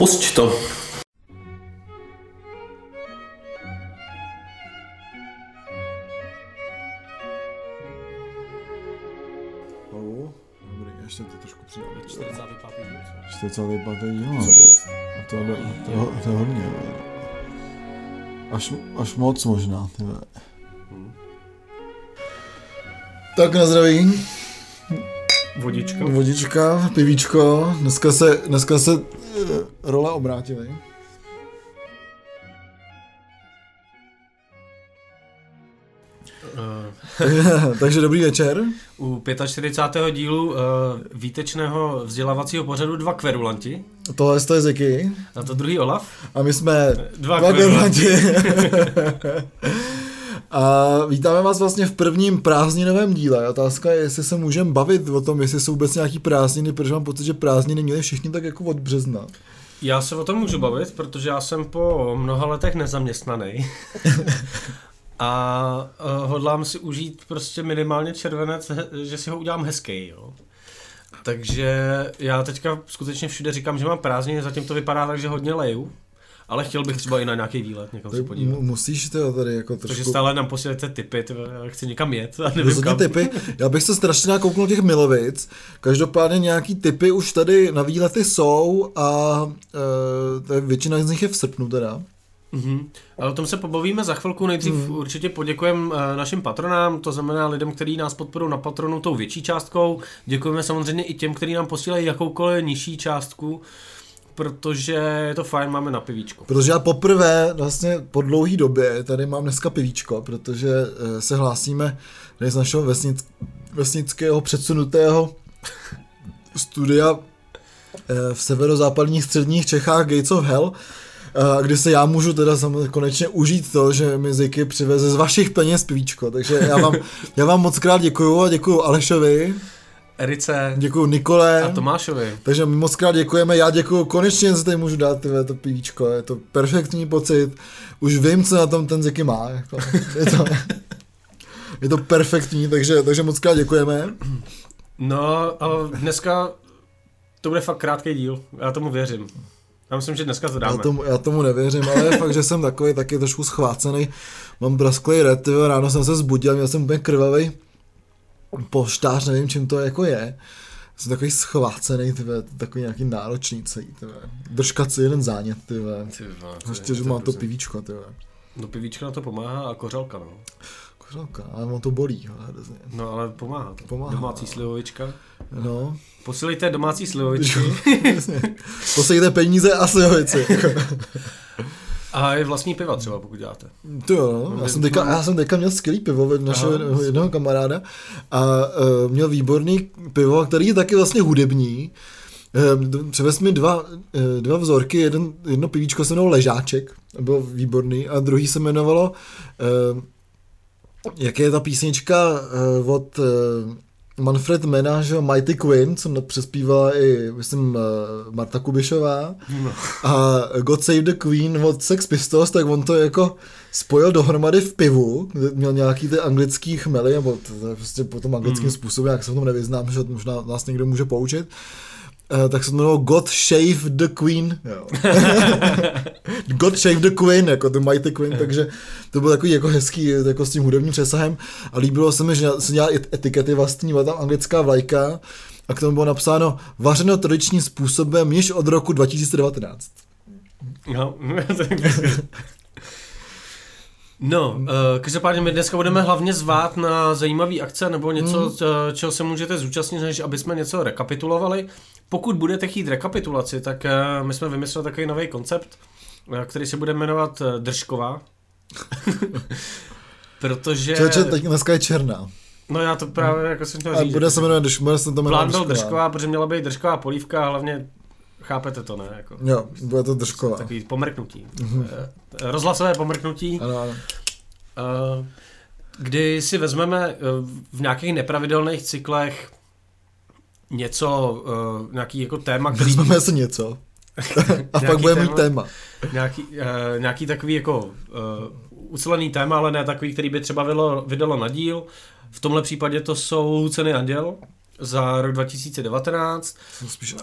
Pusť to. Oh, dobrý, ještě to trošku přidám. 45. díl. 45. díl. no. A to, to, to, to je hodně. Až, až moc možná. Ty vole. Tak na zdraví. Vodička. Vodička, pivíčko. Dneska se, dneska se eh, role obrátily. Uh, Takže dobrý večer. u 45. dílu uh, výtečného vzdělávacího pořadu dva kverulanti. Tohle to je Zeky. A to druhý Olaf. A my jsme Dva dva kverulanti. A vítáme vás vlastně v prvním prázdninovém díle. Otázka je, jestli se můžeme bavit o tom, jestli jsou vůbec nějaký prázdniny, protože mám pocit, že prázdniny měli všichni tak jako od března. Já se o tom můžu bavit, protože já jsem po mnoha letech nezaměstnaný. A uh, hodlám si užít prostě minimálně červenec, že si ho udělám hezký, jo. Takže já teďka skutečně všude říkám, že mám prázdniny, zatím to vypadá tak, že hodně leju. Ale chtěl bych třeba i na nějaký výlet někam se podívat. mu- musíš to tady jako Takže trošku... stále nám posílejte tipy, ty, vole, já chci někam jet a nevím Rozhodně kam. typy. Já bych se strašně rád kouknul těch milovic. Každopádně nějaký typy už tady na výlety jsou a e, většina z nich je v srpnu teda. Mhm. Ale o tom se pobavíme za chvilku. Nejdřív Mhm. určitě poděkujeme eh, našim patronám, to znamená lidem, kteří nás podporují na patronu tou větší částkou. Děkujeme samozřejmě i těm, kteří nám posílají jakoukoliv nižší částku, protože je to fajn, máme na pivíčko. Protože já poprvé vlastně po dlouhé době tady mám dneska pivíčko, protože e, se hlásíme z našeho vesnic, vesnického předsunutého studia e, v severozápadních středních Čechách Gates of Hell, e, kdy se já můžu teda konečně užít to, že mi Ziky přiveze z vašich peněz pivíčko. Takže já vám, já vám moc krát děkuju a děkuju Alešovi, Erice děkuju Nikole. a Tomášovi. Takže moc krát děkujeme, já děkuju, konečně se tady můžu dát tyhle, to pivíčko, je to perfektní pocit, už vím, co na tom ten Zeky má, jako, je to, je to perfektní, takže, takže moc krát děkujeme. No a dneska to bude fakt krátký díl, já tomu věřím. Já myslím, že dneska to Já dáme. tomu, já tomu nevěřím, ale je fakt, že jsem takový taky trošku schvácený, mám brasklej red, ráno jsem se zbudil, měl jsem úplně krvavý poštář, nevím, čím to jako je. Jsem takový schvácený, tyve, takový nějaký náročný celý, tyve. Držkat si jeden zánět, tyve. Ty je- Ještě, že má to pivíčko, tyve. No pivíčka na to pomáhá a kořalka, no. Kořalka, ale on to bolí, ale hrozně. No ale pomáhá to. Pomáhá. Domácí slivovička. No, Posílejte domácí slivovičky posejte peníze a slivovici. a i vlastní piva třeba, pokud děláte. To jo, no. já jsem, teďka, já jsem teďka měl skvělý pivo od našeho Aha. jednoho, jednoho kamaráda a uh, měl výborný pivo, který je taky vlastně hudební. Uh, přivez mi dva, uh, dva vzorky, jeden, jedno pivíčko se jmenovalo Ležáček, bylo výborný, a druhý se jmenovalo, uh, jak je ta písnička uh, od uh, Manfred Mena, že jo, Mighty Quinn, co přespívala i, myslím, uh, Marta Kubišová. No. A God Save the Queen od Sex Pistols, tak on to jako spojil dohromady v pivu, kde měl nějaký ty anglický chmely, nebo to, to je prostě po tom anglickým Mm. způsobem, jak se v tom nevyznám, že možná nás někdo může poučit. Uh, tak se to jmenovalo God Shave the Queen. Jo. God Shave the Queen, jako to Mighty Queen, takže to bylo takový jako hezký, jako s tím hudebním přesahem a líbilo se mi, že se dělá i etikety vlastní, byla tam anglická vlajka a k tomu bylo napsáno vařeno tradičním způsobem již od roku 2019. No, No, uh, každopádně my dneska budeme hlavně zvát na zajímavý akce nebo něco, Hmm. mm. čeho se můžete zúčastnit, než aby jsme něco rekapitulovali. Pokud budete chtít rekapitulaci, tak uh, my jsme vymysleli takový nový koncept, uh, který se bude jmenovat uh, Držková. Protože... Člověče, teď dneska je černá. No já to právě jako jsem chtěl A říct. bude se jmenovat, bude se to jmenovat Plán byl držková, protože měla být držková polívka a hlavně chápete to, ne? Jako, Jo, bude to držková. takový pomrknutí. Eh, Rozhlasové pomrknutí, Ano, ano. eh, kdy si vezmeme eh, v nějakých nepravidelných cyklech něco, nějaký jako téma, který... Vezmeme si něco. A pak bude mít téma? nějaký, uh, nějaký takový jako uh, ucelený téma, ale ne takový, který by třeba vydalo, vydalo na díl. V tomhle případě to jsou ceny Anděl za rok 2019. Jsem spíš.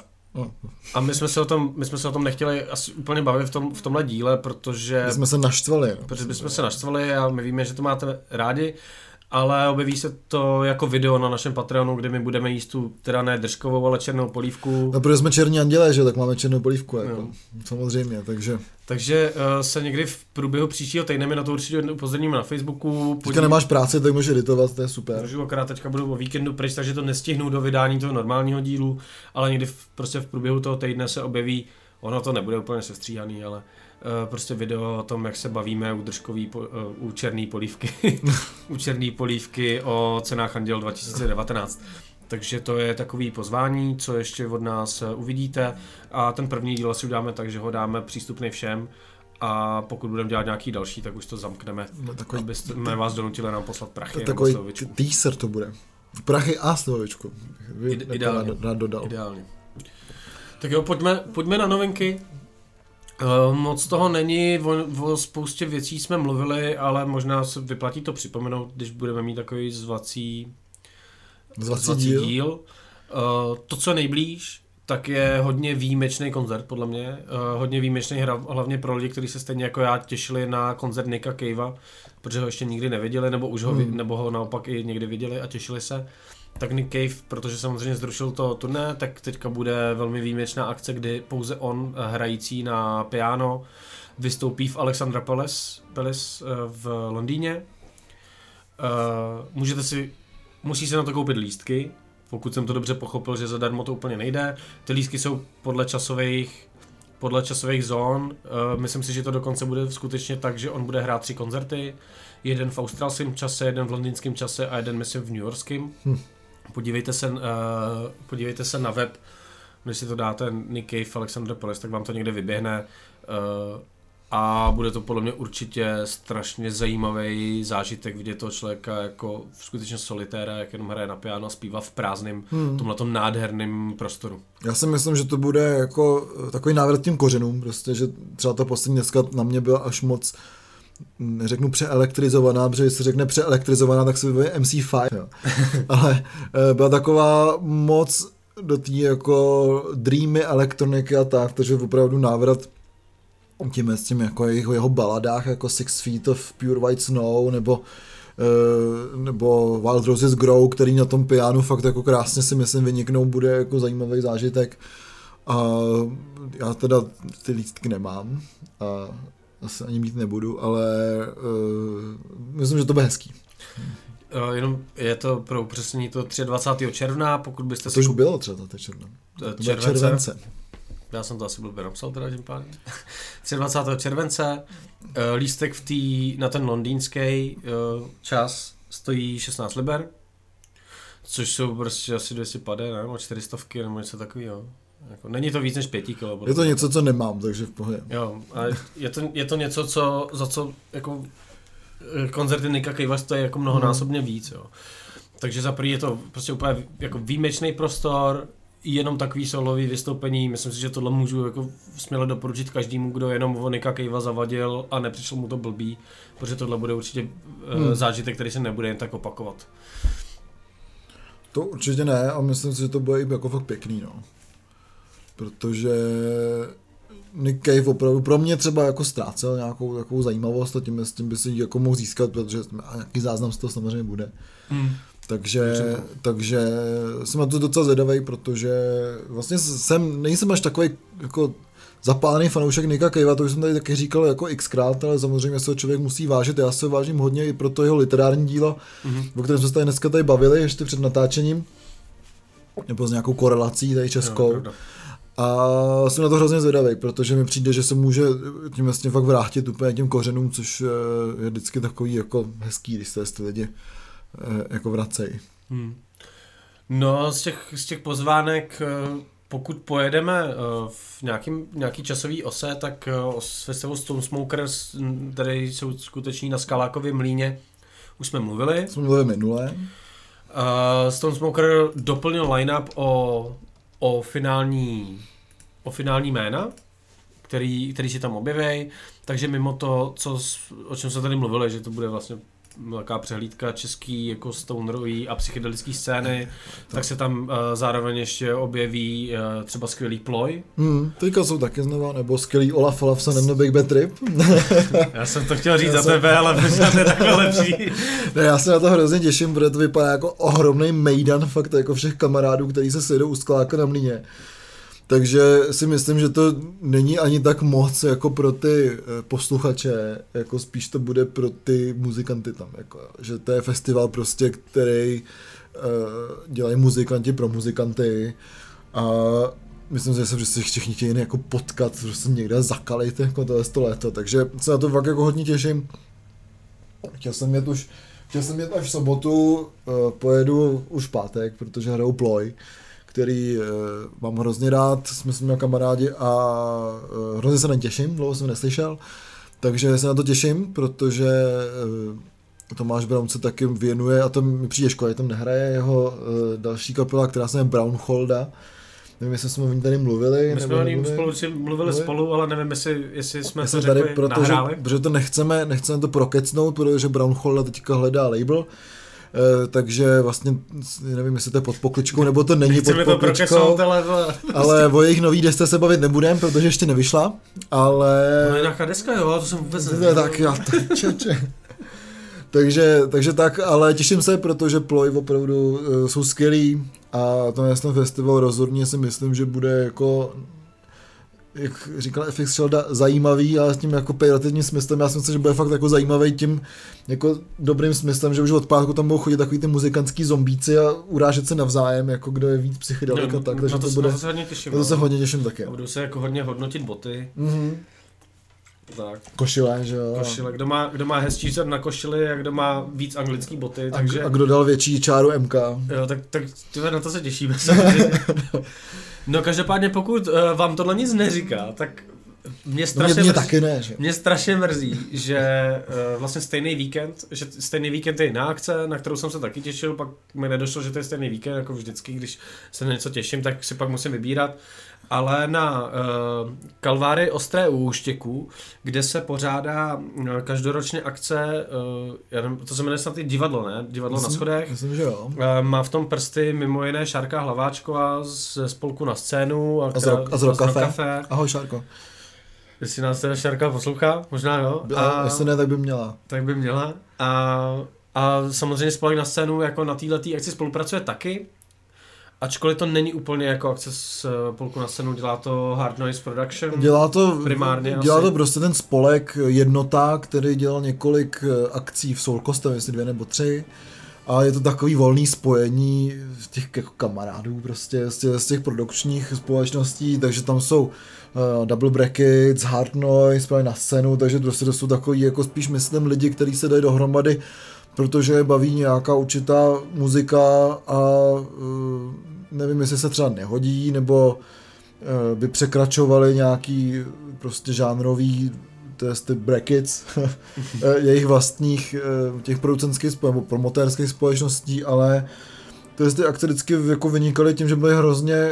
A my jsme se o tom, my jsme se o tom nechtěli asi úplně bavit v, tom, v tomhle díle, protože, My jsme se naštvali. No. protože bychom se naštvali a my víme, že to máte rádi, ale objeví se to jako video na našem Patreonu, kde my budeme jíst tu, teda ne držkovou, ale černou polívku. No, protože jsme černí andělé, že tak máme černou polívku, jako. Jo. Samozřejmě, takže. Takže uh, se někdy v průběhu příštího týdne, my na to určitě upozorníme na Facebooku. Teďka nemáš práci, tak můžeš editovat, to je super. Můžu akorát teďka budu o víkendu pryč, takže to nestihnu do vydání toho normálního dílu, ale někdy v, prostě v průběhu toho týdne se objeví, ono to nebude úplně sestříhaný, ale uh, prostě video o tom, jak se bavíme u držkový, uh, u černý polívky, u černý polívky o cenách Anděl 2019. Takže to je takový pozvání, co ještě od nás eh, uvidíte. A ten první díl si uděláme tak, že ho dáme přístupný všem. A pokud budeme dělat nějaký další, tak už to zamkneme, No, takový, abyste vás donutili nám poslat prachy nebo takový teaser to bude. Prachy a slovičku. Jako ideálně. Dodal. Ideálně. Tak jo, pojďme, pojďme na novinky. Uh, moc toho není, o, o spoustě věcí jsme mluvili, ale možná se vyplatí to připomenout, když budeme mít takový zvací, Zvací díl. díl. Uh, to, co nejblíž, tak je hodně výjimečný koncert, podle mě. Uh, hodně výjimečný hra, hlavně pro lidi, kteří se stejně jako já těšili na koncert Nika Cavea, protože ho ještě nikdy neviděli, nebo už ho, hmm. nebo ho naopak i někdy viděli a těšili se. Tak Nick Cave, protože samozřejmě zrušil to turné, tak teďka bude velmi výjimečná akce, kdy pouze on, eh, hrající na piano, vystoupí v Alexandra Palace, Palace eh, v Londýně. Eh, Můžete si, musí se na to koupit lístky, pokud jsem to dobře pochopil, že zadarmo to úplně nejde. Ty lístky jsou podle časových podle časových zón. Myslím si, že to dokonce bude skutečně tak, že on bude hrát tři koncerty. Jeden v australském čase, jeden v londýnském čase a jeden, myslím, v newyorském. Hm. Podívejte, se, uh, podívejte se na web, když si to dáte Nick Cave, Alexander Palace, tak vám to někde vyběhne. Uh, a bude to podle mě určitě strašně zajímavý zážitek vidět toho člověka jako skutečně solitéra, jak jenom hraje na piano a zpívá v prázdném, Hmm. tomhletom nádherném prostoru. Já si myslím, že to bude jako eh, takový návrat k těm kořenům, prostě, že třeba ta poslední dneska na mě byla až moc hm, neřeknu přeelektrizovaná, protože se řekne přeelektrizovaná, tak se vyvoje MC5, jo. ale eh, byla taková moc do té jako dreamy elektroniky a tak, takže opravdu návrat tím, s tím jako jeho, jeho baladách jako Six Feet of Pure White Snow nebo eh, nebo Wild Roses Grow, který na tom pianu fakt jako krásně si myslím vyniknou, bude jako zajímavý zážitek. A já teda ty lístky nemám a asi ani mít nebudu, ale uh, myslím, že to bude hezký. Uh, jenom je to pro upřesnění to 23. června, pokud byste To už bylo třeba ta června. To července. července. Já jsem to asi blbě napsal teda tím pádem. 23. července, uh, lístek v tý, na ten londýnský uh, čas stojí 16 liber, což jsou prostě asi 200 pade, ne? Nebo 400 nebo něco takového. Jako, není to víc než 5 kilo. Je to něco, co nemám, takže v pohodě. Jo, a je to, je to něco, co, za co jako eh, koncerty Nika Cavea stojí jako mnohonásobně víc, jo. Takže za prvý je to prostě úplně jako výjimečný prostor, jenom takový solový vystoupení, myslím si, že tohle můžu jako směle doporučit každému, kdo jenom o Nika Cavea zavadil a nepřišlo mu to blbý, protože tohle bude určitě hmm. Hmm. zážitek, který se nebude jen tak opakovat. To určitě ne a myslím si, že to bude i jako fakt pěkný, no. Protože Nick Cave opravdu pro mě třeba jako ztrácel nějakou takovou zajímavost a tím, s tím by si jako mohl získat, protože a nějaký záznam z toho samozřejmě bude. Hmm. Takže, Dobře. takže jsem na to docela zvědavý, protože vlastně jsem, nejsem až takový jako zapálený fanoušek Nika Cavea, to už jsem tady taky říkal jako xkrát, ale samozřejmě se ho člověk musí vážit, já se ho vážím hodně i pro to jeho literární dílo, Mhm. o kterém jsme se tady dneska tady bavili ještě před natáčením, nebo s nějakou korelací tady českou. Jo, pravda. A jsem na to hrozně zvědavý, protože mi přijde, že se může tím vlastně fakt vrátit úplně těm kořenům, což eh, je vždycky takový jako hezký, když se ty lidi eh, jako vracejí. Hmm. No, z těch, z těch pozvánek, eh, pokud pojedeme v nějakým, nějaký časový ose, tak s festivalu Stone Smokers, tady jsou skuteční na Skalákově mlíně, už jsme mluvili. Jsme mluvili minule. Uh, Stone Smoker doplnil line-up o, o finální o finální jména, který, který si tam objeví, takže mimo to, co, o čem se tady mluvili, že to bude vlastně taková přehlídka český jako stonerový a psychedelický scény, tak se tam uh, zároveň ještě objeví uh, třeba skvělý ploj. Hmm, teďka jsou taky znova, nebo skvělý Olaf Olafson and the Big Bad Trip. já jsem to chtěl říct já za jsem... tebe, ale možná to je takhle lepší. ne, já se na to hrozně těším, protože to vypadá jako ohromný mejdan fakt jako všech kamarádů, kteří se sejdou u skláka na mlíně. Takže si myslím, že to není ani tak moc jako pro ty eh, posluchače, jako spíš to bude pro ty muzikanty tam. Jako, že to je festival prostě, který uh, dělají muzikanti pro muzikanty a myslím, že se prostě všichni chtějí jako potkat, prostě někde zakalit jako tohle to léto, takže se na to fakt jako hodně těším. Chtěl jsem jet už, chtěl jsem jet až v sobotu, uh, pojedu už pátek, protože hrajou ploj který uh, mám hrozně rád, jsme s nimi kamarádi a uh, hrozně se na těším, dlouho jsem neslyšel, takže se na to těším, protože uh, Tomáš Brown se taky věnuje a to mi přijde škoda, tam nehraje jeho další kapela, která se jmenuje Brownholda, Nevím, jestli jsme o ní tady mluvili. My jsme o ní spolu mluvili, mluvili spolu, ale nevím, jestli, jestli jsme to řekli, tady, protože, nahráli. protože to nechceme, nechceme to prokecnout, protože Brownholda teďka hledá label, Eh, takže vlastně nevím, jestli to je pod pokličkou, nebo to není pod pokličkou, ale o jejich nový desce se bavit nebudem, protože ještě nevyšla, ale... No je nějaká deska, jo, to jsem vůbec nevěděl. Tak já, to, če, če. takže, takže tak, ale těším se, protože Ploy opravdu uh, jsou skvělý a to ten festival rozhodně si myslím, že bude jako jak říkal FX Shelda, zajímavý, ale s tím jako pejorativním smyslem. Já si myslím, že bude fakt jako zajímavý tím jako dobrým smyslem, že už od pátku tam budou chodit takový ty muzikantský zombíci a urážet se navzájem, jako kdo je víc psychedelik no, tak, takže to, to, bude, to se hodně těším. To se no. hodně těším taky. budu se jako hodně hodnotit boty. Mm-hmm. Tak. Košile, že jo. Košile. Kdo má, kdo má hezčí zad na košili a kdo má víc anglický boty. Takže... A, kdo dal větší čáru MK. Jo, tak, tak tyhle, na to se těšíme. no každopádně pokud uh, vám tohle nic neříká, tak mě strašně, no mě, mě mrzí, taky ne, že? mě strašně mrzí, že uh, vlastně stejný víkend, že stejný víkend je jiná akce, na kterou jsem se taky těšil, pak mi nedošlo, že to je stejný víkend, jako vždycky, když se na něco těším, tak si pak musím vybírat ale na uh, Kalváry Ostré úštěku, kde se pořádá uh, každoročně akce, uh, já nevím, to se jmenuje snad i divadlo, ne? Divadlo myslím, na schodech. Myslím, že jo. Uh, má v tom prsty mimo jiné Šárka Hlaváčková ze spolku na scénu. A, a z, rock, a z rock cafe. cafe. Ahoj Šárko. Jestli nás teda Šárka poslouchá, možná jo. A, jestli ne, tak by měla. Tak by měla. A, a samozřejmě spolek na scénu jako na této akci spolupracuje taky. Ačkoliv to není úplně jako akce s eh, Polku na scénu, dělá to Hard Noise Production. Dělá to primárně Dělá asi. to prostě ten spolek jednota, který dělal několik eh, akcí v Soul Coastem, jestli dvě nebo tři. A je to takový volný spojení těch jako kamarádů prostě z těch, z těch produkčních společností, takže tam jsou uh, Double Brackets, Hard Noise právě na scénu, takže prostě to jsou takový jako spíš myslím lidi, kteří se dají dohromady protože baví nějaká určitá muzika a uh, nevím, jestli se třeba nehodí, nebo uh, by překračovali nějaký prostě žánrový to je ty brackets jejich vlastních těch producentských nebo promotérských společností, ale to je ty akce vždycky jako vynikaly tím, že byly hrozně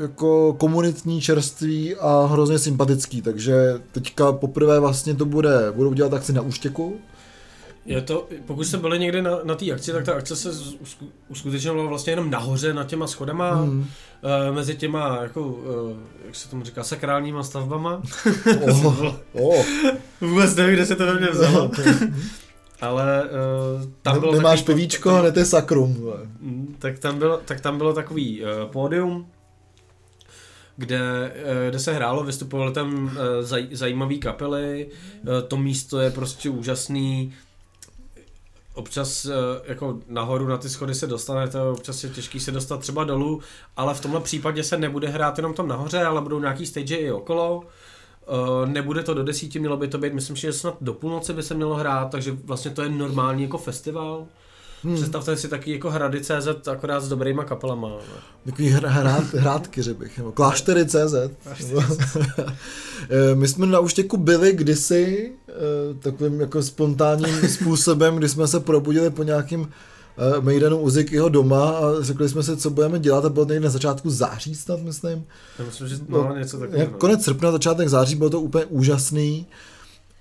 jako komunitní, čerství a hrozně sympatický, takže teďka poprvé vlastně to bude, budou dělat akci na Úštěku, je to, pokud jste byli někdy na, na té akci, tak ta akce se uskutečňovala vlastně jenom nahoře nad těma schodama, hmm. uh, mezi těma, jako, uh, jak se tomu říká, sakrálníma stavbama. Oh, oh. Vůbec nevím, kde se to ve mně vzalo. Ale uh, tam ne, bylo Nemáš takový, pivíčko, hned je sakrum. Mm, tak tam bylo, tak tam bylo takový uh, pódium, kde, kde se hrálo, vystupovaly tam zaj, zajímavé kapely, to místo je prostě úžasný, občas eh, jako nahoru na ty schody se dostanete, občas je těžký se dostat třeba dolů, ale v tomhle případě se nebude hrát jenom tam nahoře, ale budou nějaký stage i okolo. Nebude to do desíti, mělo by to být, myslím, že snad do půlnoci by se mělo hrát, takže vlastně to je normální jako festival. Hmm. Představte si taky jako hrady CZ, akorát s dobrýma kapelama. Takový hrát, hrádky, že bych, nebo kláštery CZ. Eh, my jsme na Uštěku byli kdysi eh, takovým jako spontánním způsobem, kdy jsme se probudili po nějakým eh, Mejdanu Uzikyho doma a řekli jsme si, co budeme dělat a bylo to někde na začátku září snad, myslím. Já myslím, že no, něco takového. Konec srpna, začátek září, bylo to úplně úžasný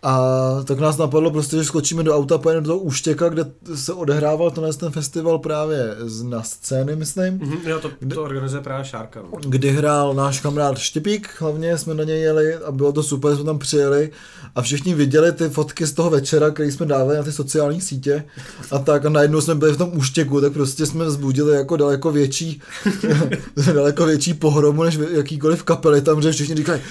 A tak nás napadlo prostě, že skočíme do auta, pojedeme do toho Úštěka, kde se odehrával tenhle ten festival právě z, na scény, myslím. Mhm, jo, to, to organizuje právě Šárka. No. kdy hrál náš kamarád Štěpík, hlavně jsme na něj jeli a bylo to super, jsme tam přijeli a všichni viděli ty fotky z toho večera, který jsme dávali na ty sociální sítě a tak a najednou jsme byli v tom úštěku, tak prostě jsme vzbudili jako daleko větší, daleko větší pohromu než jakýkoliv kapely tam, že všichni říkají,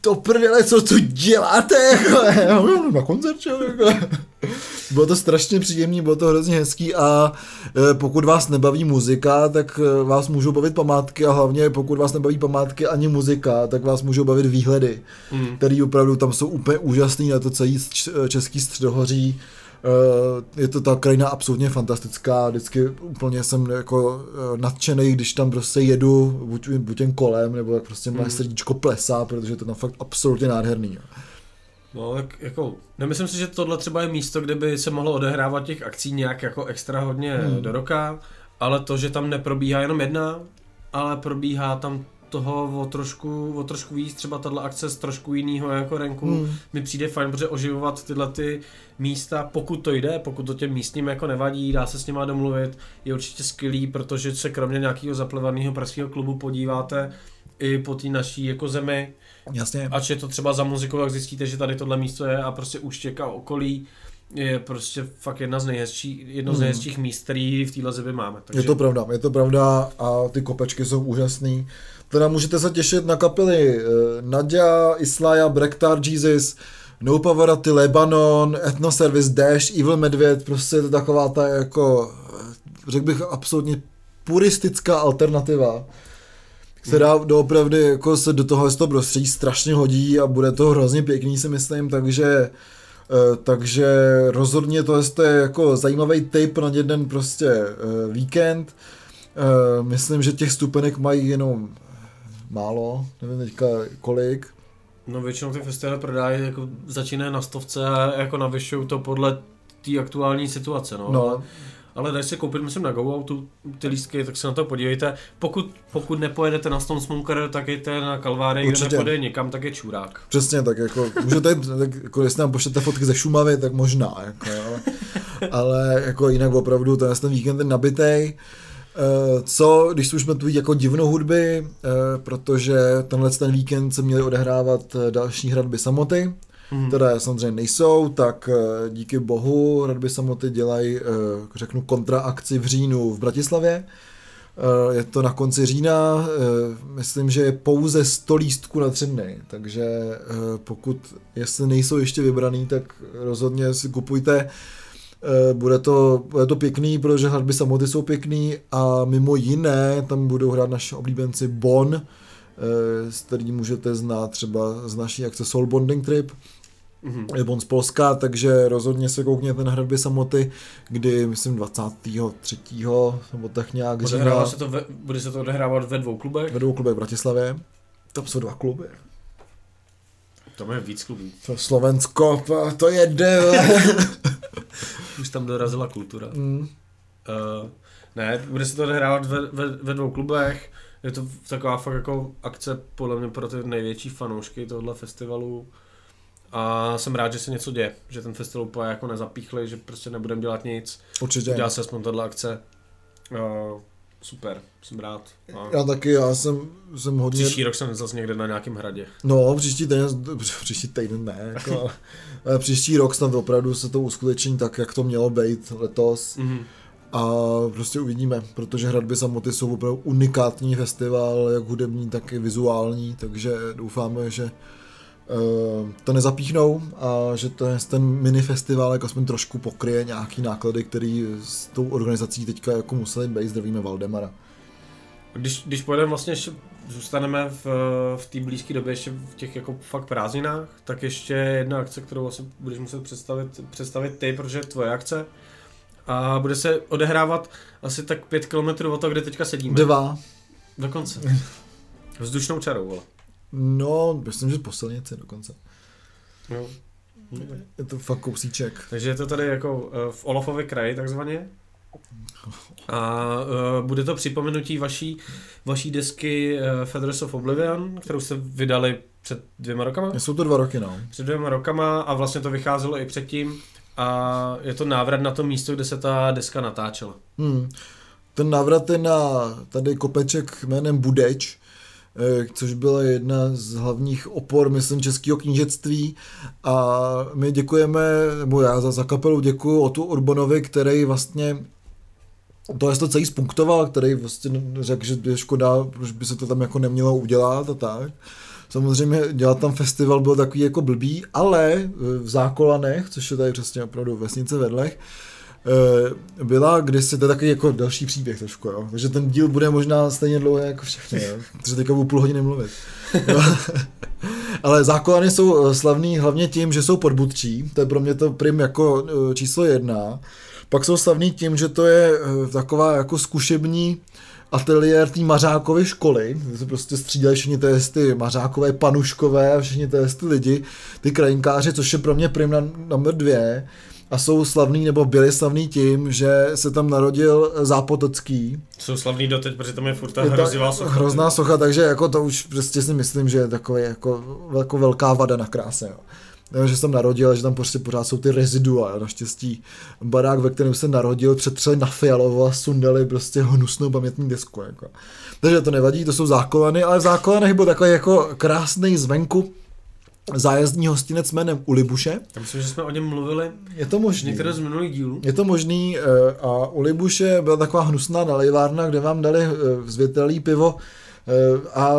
to prdele, co tu děláte, jako, na koncert, čo? Jako. Bylo to strašně příjemný, bylo to hrozně hezký a e, pokud vás nebaví muzika, tak e, vás můžou bavit památky a hlavně pokud vás nebaví památky ani muzika, tak vás můžou bavit výhledy, mm. které opravdu tam jsou úplně úžasný na to celý český středohoří. Eh, je to ta krajina absolutně fantastická, vždycky úplně jsem jako eh, nadšený, když tam prostě jedu buď, buď jen kolem, nebo tak prostě moje mm. srdíčko plesá, protože to je tam fakt absolutně nádherný. No, tak jako, nemyslím si, že tohle třeba je místo, kde by se mohlo odehrávat těch akcí nějak jako extra hodně hmm. do roka, ale to, že tam neprobíhá jenom jedna, ale probíhá tam toho o trošku, o trošku víc, třeba tahle akce z trošku jiného jako renku hmm. mi přijde fajn, protože oživovat tyhle ty místa, pokud to jde, pokud to těm místním jako nevadí, dá se s nima domluvit, je určitě skvělý, protože se kromě nějakého zaplevaného pražského klubu podíváte i po té naší jako zemi. Jasně. Ač je to třeba za muzikou, jak zjistíte, že tady tohle místo je a prostě Úštěk a okolí, je prostě fakt jedna z nejhezčí, jedno z hmm. nejhezčích míst, který v téhle zemi máme. Takže... Je to pravda, je to pravda a ty kopečky jsou úžasný. Teda můžete se těšit na kapely uh, Nadia, Islaja, Brektar, Jesus, No Pavarotti, Lebanon, Ethnoservice, Dash, Evil Medvěd, prostě je to taková ta jako, eh, řekl bych, absolutně puristická alternativa, která hmm. doopravdy jako se do toho, toho prostředí strašně hodí a bude to hrozně pěkný si myslím, takže Uh, takže rozhodně to je jako zajímavý tip na jeden prostě víkend. Myslím, že těch stupenek mají jenom málo, nevím teďka kolik. No většinou ty festivaly prodávají, jako začínají na stovce a jako navyšují to podle té aktuální situace, no. no. Ale, ale dají se koupit, myslím, na GoOutu ty lístky, tak se na to podívejte. Pokud, pokud nepojedete na Stone Smoker, tak jděte na Kalváry, kde nepojede nikam, tak je čurák. Přesně, tak jako, můžete, tak, jako jestli nám pošlete fotky ze Šumavy, tak možná, jako, ale, ale jako jinak opravdu ten, ten víkend je nabitej. Eh, co, když už jsme tu jako divnou hudby, eh, protože tenhle ten víkend se měly odehrávat eh, další hradby samoty, mm. které samozřejmě nejsou, tak díky bohu hradby samoty dělají, řeknu, kontraakci v říjnu v Bratislavě. Je to na konci října, myslím, že je pouze 100 lístků na tři dny, takže pokud, jestli nejsou ještě vybraný, tak rozhodně si kupujte bude to, bude to pěkný, protože hradby samoty jsou pěkný a mimo jiné tam budou hrát naši oblíbenci Bon, eh, s kterým můžete znát třeba z naší akce Soul Bonding Trip, mm-hmm. Bon z Polska, takže rozhodně se koukněte na hradby samoty, kdy myslím 23. nebo tak nějak říká. Se to ve, bude se to odehrávat ve dvou klubech? Ve dvou klubech v Bratislavě. Tam jsou dva kluby. To je víc klubů. To Slovensko, to je Už tam dorazila kultura. Mm. Uh, ne, bude se to odehrávat ve, ve, ve dvou klubech. Je to taková fakt jako akce podle mě pro ty největší fanoušky tohle festivalu. A jsem rád, že se něco děje, že ten festival úplně jako nezapíchli, že prostě nebudeme dělat nic. Určitě. Udělá se aspoň tahle akce. Uh, super, jsem rád. A... Já taky, já jsem, jsem hodně... Příští rok jsem zase někde na nějakém hradě. No, příští týden, příští týden ne, jako, ale příští rok snad opravdu se to uskuteční tak, jak to mělo být letos. Mm-hmm. A prostě uvidíme, protože hradby samoty jsou opravdu unikátní festival, jak hudební, tak i vizuální, takže doufáme, že to nezapíchnou a že to je ten mini festival jako aspoň trošku pokryje nějaký náklady, který s tou organizací teďka jako museli být, zdravíme Valdemara. Když, když pojedeme vlastně zůstaneme v, v té blízké době ještě v těch jako fakt prázdninách, tak ještě jedna akce, kterou asi budeš muset představit, představit ty, protože je tvoje akce. A bude se odehrávat asi tak pět kilometrů od toho, kde teďka sedíme. Dva. Dokonce. Vzdušnou čarou, vole. No, myslím, že po silnici dokonce. No. Je to fakt kousíček. Takže je to tady jako eh, v Olafově kraji takzvaně. A uh, bude to připomenutí vaší, vaší desky uh, Feathers of Oblivion, kterou jste vydali před dvěma rokama? Jsou to dva roky, no. Před dvěma rokama a vlastně to vycházelo i předtím a je to návrat na to místo, kde se ta deska natáčela. Hmm. Ten návrat je na tady kopeček jménem Budeč, což byla jedna z hlavních opor, myslím, českého knížectví a my děkujeme, nebo já za, za kapelu děkuju o tu Urbanovi, který vlastně to je to celý spunktoval, který vlastně řekl, že je škoda, proč by se to tam jako nemělo udělat a tak. Samozřejmě dělat tam festival byl takový jako blbý, ale v Zákolanech, což je tady přesně opravdu vesnice vedlech, eh, byla kdysi, to je takový jako další příběh trošku, jo. Takže ten díl bude možná stejně dlouhý jako všechny, jo. Takže teďka budu půl hodiny mluvit. Ale zákolany jsou eh, slavný hlavně tím, že jsou podbudčí, to je pro mě to prim jako eh, číslo jedna. Pak jsou slavný tím, že to je taková jako zkušební ateliér té Mařákovy školy, kde se prostě střídají všichni ty, ty Mařákové, Panuškové a všichni ty, ty lidi, ty krajinkáři, což je pro mě prim na, number dvě a jsou slavný nebo byli slavný tím, že se tam narodil Zápotocký. Jsou slavný doteď, protože tam je furt ta hrozivá socha. Hrozná socha, takže jako to už prostě si myslím, že je takový jako, jako velká vada na kráse. Jo že jsem narodil, že tam prostě pořád jsou ty rezidua. Naštěstí barák, ve kterém jsem narodil, přetřeli na fialovo a sundali prostě hnusnou pamětní desku. Jako. Takže to nevadí, to jsou zákolany, ale v zákolanech byl takový jako krásný zvenku zájezdní hostinec jménem Ulibuše. Já myslím, že jsme o něm mluvili. Je to možný. Některé z minulých dílů. Je to možný eh, a Ulibuše byla taková hnusná nalejvárna, kde vám dali eh, zvětelý pivo eh, a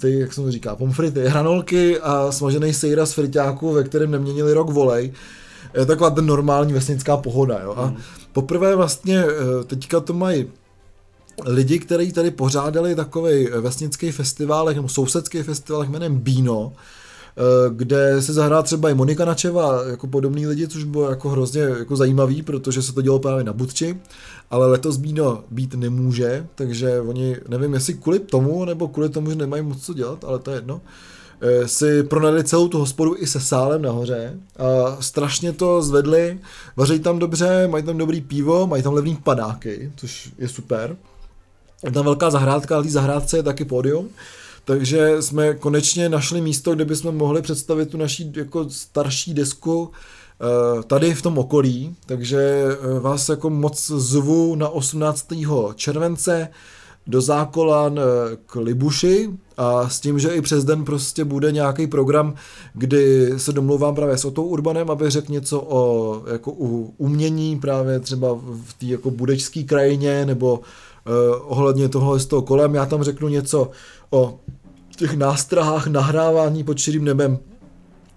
ty, jak se to říká, pomfrity, hranolky a smažený sejra z friťáku, ve kterém neměnili rok volej. Je taková ten normální vesnická pohoda, jo. A hmm. poprvé vlastně teďka to mají lidi, kteří tady pořádali takový vesnický festival, nebo sousedský festival jménem Bíno, eh, kde se zahrá třeba i Monika Načeva, jako podobný lidi, což bylo jako hrozně jako zajímavý, protože se to dělo právě na Budči ale letos Bíno být nemůže, takže oni, nevím jestli kvůli tomu, nebo kvůli tomu, že nemají moc co dělat, ale to je jedno, eh, si pronali celou tu hospodu i se sálem nahoře a strašně to zvedli, vaří tam dobře, mají tam dobrý pivo, mají tam levný padáky, což je super. Tam velká zahrádka, ale té zahrádce je taky pódium, takže jsme konečně našli místo, kde bychom mohli představit tu naší jako starší desku Eh, tady v tom okolí, takže eh, vás jako moc zvu na 18. července do Zákolan eh, k Libuši a s tím, že i přes den prostě bude nějaký program, kdy se domluvám právě s Otou Urbanem, aby řekl něco o jako umění právě třeba v té jako budečské krajině nebo ohledně toho z toho kolem. Já tam řeknu něco o těch nástrahách nahrávání pod širým nebem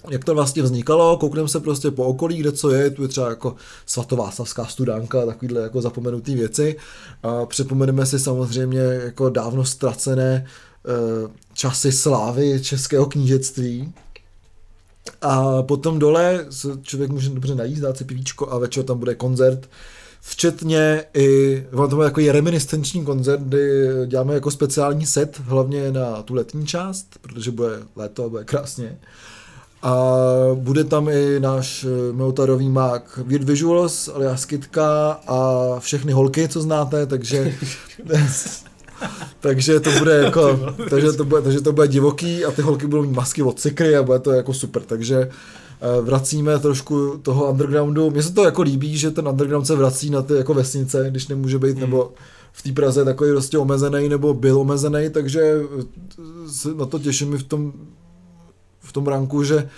jak to vlastně vznikalo, koukneme se prostě po okolí, kde co je, tu je třeba jako svatováclavská studánka, takovýhle jako zapomenutý věci. A připomeneme si samozřejmě jako dávno ztracené e, časy slávy českého knížectví. A potom dole se člověk může dobře najíst, dát si pivíčko a večer tam bude koncert, včetně i, to bude jako je reminiscenční koncert, kdy děláme jako speciální set, hlavně na tu letní část, protože bude léto a bude krásně. A bude tam i náš eh, Meutarový mák Weird Visuals, alias Kitka a všechny holky, co znáte, takže takže to bude jako, takže to bude, takže to bude divoký a ty holky budou mít masky od Sikry a bude to jako super, takže eh, vracíme trošku toho undergroundu. Mně se to jako líbí, že ten underground se vrací na ty jako vesnice, když nemůže být, hmm. nebo v té Praze takový prostě omezený, nebo byl omezený, takže eh, se na to těším i v tom v tom ranku, že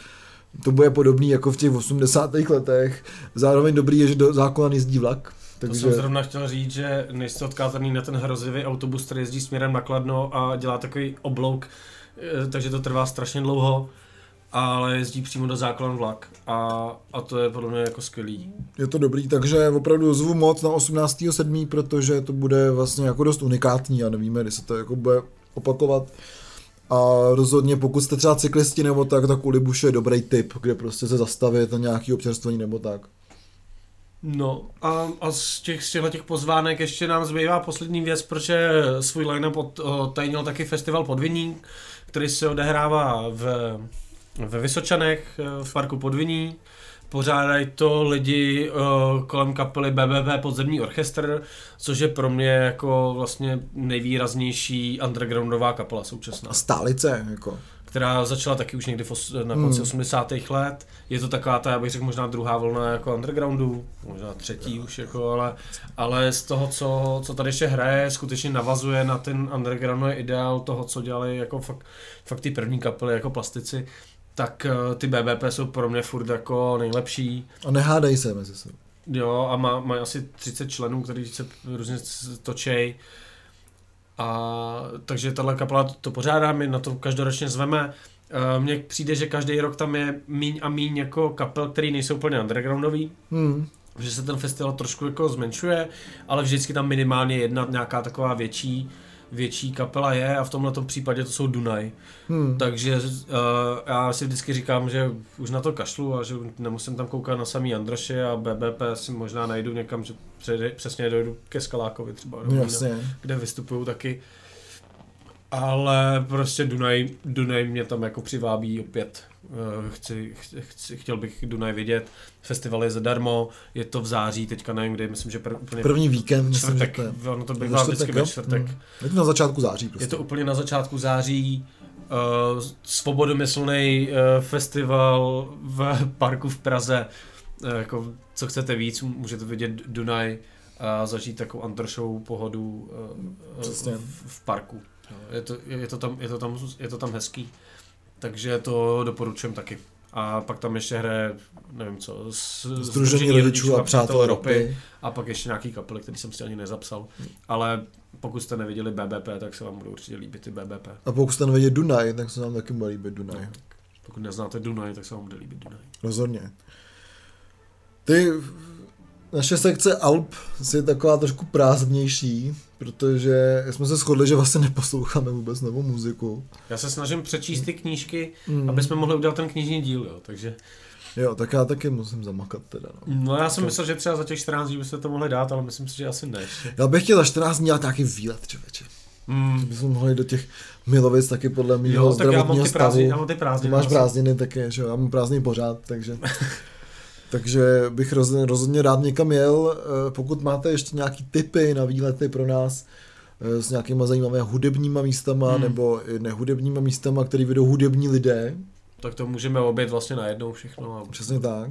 to bude podobný jako v těch 80. letech. Zároveň dobrý je, že do zákona jezdí vlak. Takže... To jsem zrovna chtěl říct, že nejste odkázaný na ten hrozivý autobus, který jezdí směrem na Kladno a dělá takový oblouk, eh, takže to trvá strašně dlouho, ale jezdí přímo do zákon vlak a, a to je podle mě jako skvělý. Je to dobrý, takže opravdu zvu moc na 18.7., protože to bude vlastně jako dost unikátní a nevíme, kdy se to jako bude opakovat. A rozhodně pokud jste třeba cyklisti nebo tak, tak u Libuše je dobrý tip, kde prostě se zastavit na nějaký občerstvení nebo tak. No a, a z těch, z těch pozvánek ještě nám zbývá poslední věc, protože svůj line-up tajnil taky festival Podviní, který se odehrává v, ve Vysočanech v parku Podviní pořádají to lidi uh, kolem kapely BBB Podzemní orchestr, což je pro mě jako vlastně nejvýraznější undergroundová kapela současná. A stálice, jako. Která začala taky už někdy na konci Hmm. 80. let. Je to taková ta, já bych řekl, možná druhá vlna jako undergroundu, možná třetí už, jako, ale, ale z toho, co, co tady ještě hraje, skutečně navazuje na ten undergroundový ideál toho, co dělali jako fakt, fakt ty první kapely jako plastici tak eh, ty BBP jsou pro mě furt jako nejlepší. A nehádají se mezi sebou. Jo, a má, mají asi 30 členů, kteří se různě točej. A takže tahle kapela to, to pořádá, my na to každoročně zveme. Eh, Mně přijde, že každý rok tam je míň a míň jako kapel, který nejsou úplně undergroundový, Hmm. že se ten festival trošku jako zmenšuje, ale vždycky tam minimálně jedna nějaká taková větší větší kapela je a v tomhle případě to jsou Dunaj. Hmm. Takže uh, já si vždycky říkám, že už na to kašlu a že nemusím tam koukat na samý Andraše a BBP si možná najdu někam, že přesně dojdu ke Skalákovi třeba, do jasně. kde vystupují taky. Ale prostě Dunaj, Dunaj mě tam jako přivábí opět. Uh, chci, chci, chtěl bych Dunaj vidět. Festival je zadarmo, je to v září, teďka nevím kdy, myslím, že pr- úplně První víkend, myslím, že čtvrtek, to je. ono to bývá vždycky ve čtvrtek. Hmm. Je to na začátku září prostě. Je to úplně na začátku září. Uh, svobodomyslný uh, festival v parku v Praze. Uh, jako, co chcete víc, můžete vidět Dunaj a zažít takovou antrošovou pohodu uh, v, v parku. Je to, je, to tam, je, to tam, je to tam hezký. Takže to doporučujem taky. A pak tam ještě hraje, nevím co, s, Združení rodičů a přátel ropy. a pak ještě nějaký kapely, který jsem si ani nezapsal. Ale pokud jste neviděli BBP, tak se vám budou určitě líbit ty BBP. A pokud jste nevěděli Dunaj, tak se nám taky bude líbit Dunaj. Pokud neznáte Dunaj, tak se vám bude líbit Dunaj. Rozhodně. Ty, naše sekce Alp je taková trošku prázdnější, protože jsme se shodli, že vlastně neposloucháme vůbec novou muziku. Já se snažím přečíst ty knížky, Mm. aby jsme mohli udělat ten knižní díl, jo. Takže, Jo, tak já taky musím zamakat teda. No. no já jsem To- myslel, že třeba za těch 14 dní byste to mohli dát, ale myslím si, že asi ne. Já bych chtěl za 14 dní dělat nějaký výlet, člověče. Mm. Bychom mohli do těch Milovic taky podle mého Jo, tak já mám zdravotního ty prázdniny, já stavu. mám ty Ty prázdniny. máš asi. prázdniny také, že jo? Já mám prázdniny pořád, takže... takže bych roz, rozhodně rád někam jel. Eh, Pokud máte ještě nějaký tipy na výlety pro nás eh, s nějakýma zajímavými hudebníma místama Hmm. nebo i nehudebníma místama, který vedou hudební lidé, Tak to můžeme obět vlastně najednou všechno. A... přesně tak.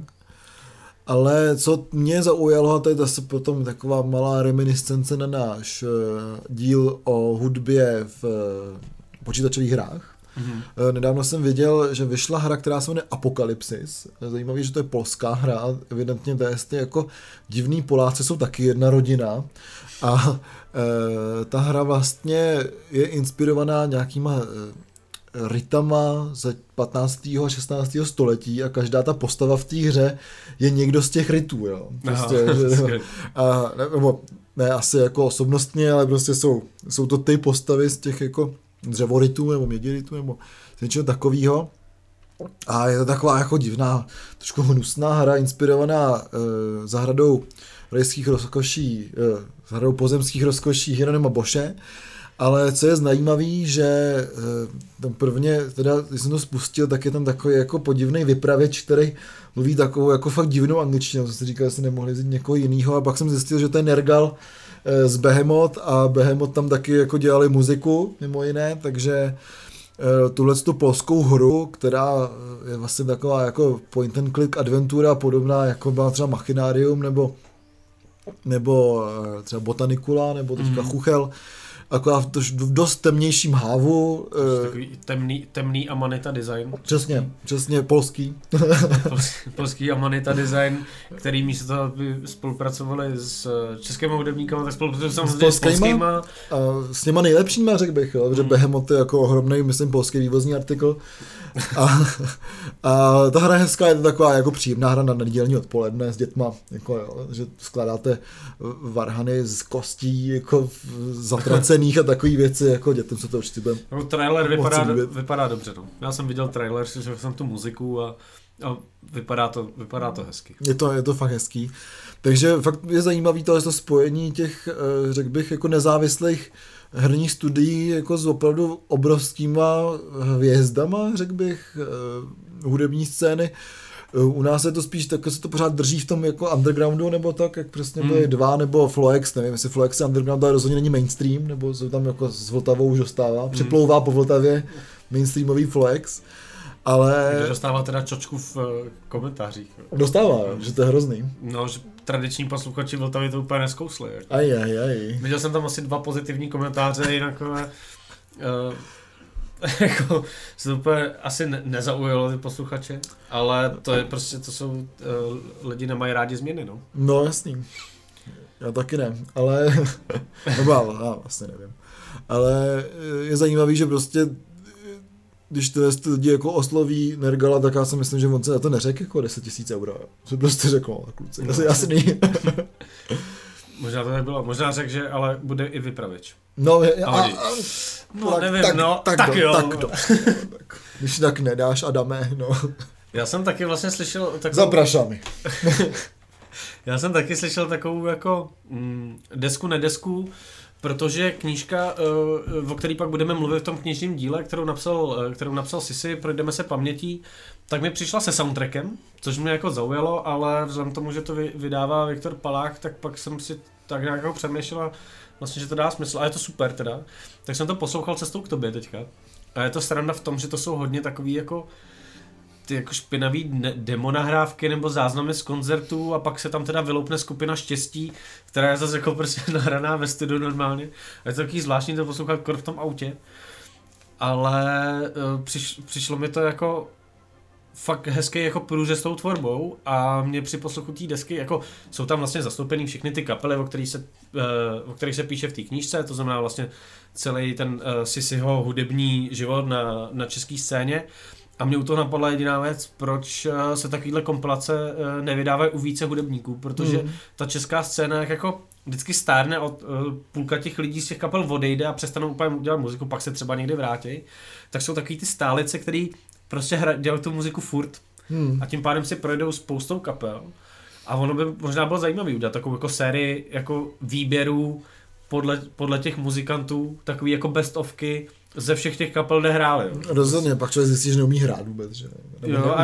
Ale co mě zaujalo, a to je zase potom taková malá reminiscence na náš eh, díl o hudbě v počítačových hrách, Mhm. Eh, Nedávno jsem viděl, že vyšla hra, která se jmenuje Apokalypsis. Zajímavé, že to je polská hra. Evidentně to je jako divný Poláci jsou taky jedna rodina. A e, ta hra vlastně je inspirovaná nějakýma e, rytama ze 15. a 16. století a každá ta postava v té hře je někdo z těch rytů, jo. Prostě, Aha, že, a, ne, nebo ne asi jako osobnostně, ale prostě jsou, jsou to ty postavy z těch jako dřevorytů nebo mědirytů nebo z něčeho takového. A je to taková jako divná, trošku hnusná hra, inspirovaná e, zahradou rajských rozkoší, e, zahradou pozemských rozkoší Hieronyma Boše. Ale co je zajímavý, že e, tam prvně, teda, když jsem to spustil, tak je tam takový jako podivný vypravěč, který mluví takovou jako fakt divnou angličtinou, co si říkal, jestli nemohli vzít někoho jiného a pak jsem zjistil, že to je Nergal z Behemoth a Behemoth tam taky jako dělali muziku, mimo jiné, takže tuhle tu polskou hru, která eh, je vlastně taková jako point and click adventura, podobná jako byla třeba Machinarium nebo nebo eh, třeba Botanicula, nebo teďka Mhm. Chuchel, akorát v dost- v dost temnějším hávu, eh, Takový temný, temný Amanita design. přesně, přesně polský, Polský- Polský Amanita design, který místo toho, aby spolupracovali s eh, českými hudebníkama, tak spolupracují samozřejmě s polskýma? polskýma. A s těma nejlepšíma, řekl bych, jo, že Mm. Behemoth je jako ohromný, myslím, polský vývozní artikl. A, a ta hra je hezká, je to taková jako příjemná hra na nedělní odpoledne s dětma, jako jo, že skládáte varhany z kostí, jako v- zatracených a takové věci, jako dětem se to určitě bude. Jako trailer vypadá, líbit. vypadá dobře. No. Já jsem viděl trailer, slyšel jsem tu muziku a, a vypadá, to, vypadá to hezky. Je to, je to fakt hezký. Takže fakt je zajímavý to, to spojení těch, eh, řekl bych, jako nezávislých herních studií jako s opravdu obrovskýma hvězdama, řekl bych, eh, hudební scény. U nás je to spíš tak, se to pořád drží v tom jako undergroundu, nebo tak, jak přesně Hmm. byly dva, nebo Floex, nevím, jestli Floex je underground, ale rozhodně není mainstream, nebo se tam jako s Vltavou už Hmm. dostává, připlouvá po Vltavě mainstreamový Floex, ale Kde dostává teda čočku v eh, komentářích. dostává, jo, že to je hrozný. No, že tradiční posluchači Vltavy to úplně neskousli. Jako. Aj, aj, aj. Viděl jsem tam asi dva pozitivní komentáře, jinak uh, jako se to úplně asi ne- nezaujalo ty posluchače, ale to je prostě, to jsou, uh, lidi nemají rádi změny, no. No jasný. Já taky ne, ale, nebo já, já vlastně nevím. Ale eh, je zajímavý, že prostě eh, když tyhle ty lidi jako osloví Nergala, tak já si myslím, že on se na to neřekl jako 10 tisíc euro. jo. Že prostě řekl, no, kluci, No. asi jasný. Možná to nebylo, možná řekl, že ale bude i vypravěč. No, a, Ahoj. a, No, nevím, no, tak do, jo. Tak, do, tak. Když tak nedáš, Adame, no. Já jsem taky vlastně slyšel takovou, Zaprašami. já jsem taky slyšel takovou jako mm, desku nedesku, protože knížka, eh, o který pak budeme mluvit v tom knižním díle, kterou napsal, eh, kterou napsal Sisi, projdeme se pamětí, tak mi přišla se soundtrackem, což mě jako zaujalo, ale vzhledem tomu, že to vy- vydává Viktor Palák, tak pak jsem si tak nějak jako přemýšlel, vlastně, že to dá smysl a je to super teda. Tak jsem to poslouchal cestou k tobě teďka. A je to sranda v tom, že to jsou hodně takový jako ty jako špinavý ne- demonahrávky nebo záznamy z koncertů a pak se tam teda vyloupne skupina štěstí, která je zase jako prostě nahraná ve studiu normálně. A je to takový zvláštní to poslouchat kor v tom autě. Ale uh, přiš, přišlo mi to jako fakt hezký jako průřez tou tvorbou a mě při poslechu té desky, jako jsou tam vlastně zastoupený všechny ty kapely, o kterých se, uh, o kterých se píše v té knížce, to znamená vlastně celý ten uh, Sisiho hudební život na, na české scéně. A mě u toho napadla jediná věc, proč eh, se takovýhle kompilace eh, nevydávají u více hudebníků, protože Mm. ta česká scéna jak jako vždycky stárne od uh, půlka těch lidí z těch kapel odejde a přestanou úplně dělat muziku, pak se třeba někdy vrátí, tak jsou takový ty stálice, který prostě hra, dělají tu muziku furt Hmm. a tím pádem si projdou spoustou kapel a ono by možná bylo zajímavé udělat takovou jako sérii jako výběrů podle, podle těch muzikantů, takový jako best ofky ze všech těch kapel, kde hráli. Jo. Rozhodně, pak člověk zjistí, že neumí hrát vůbec, že? Nebo Jo, a-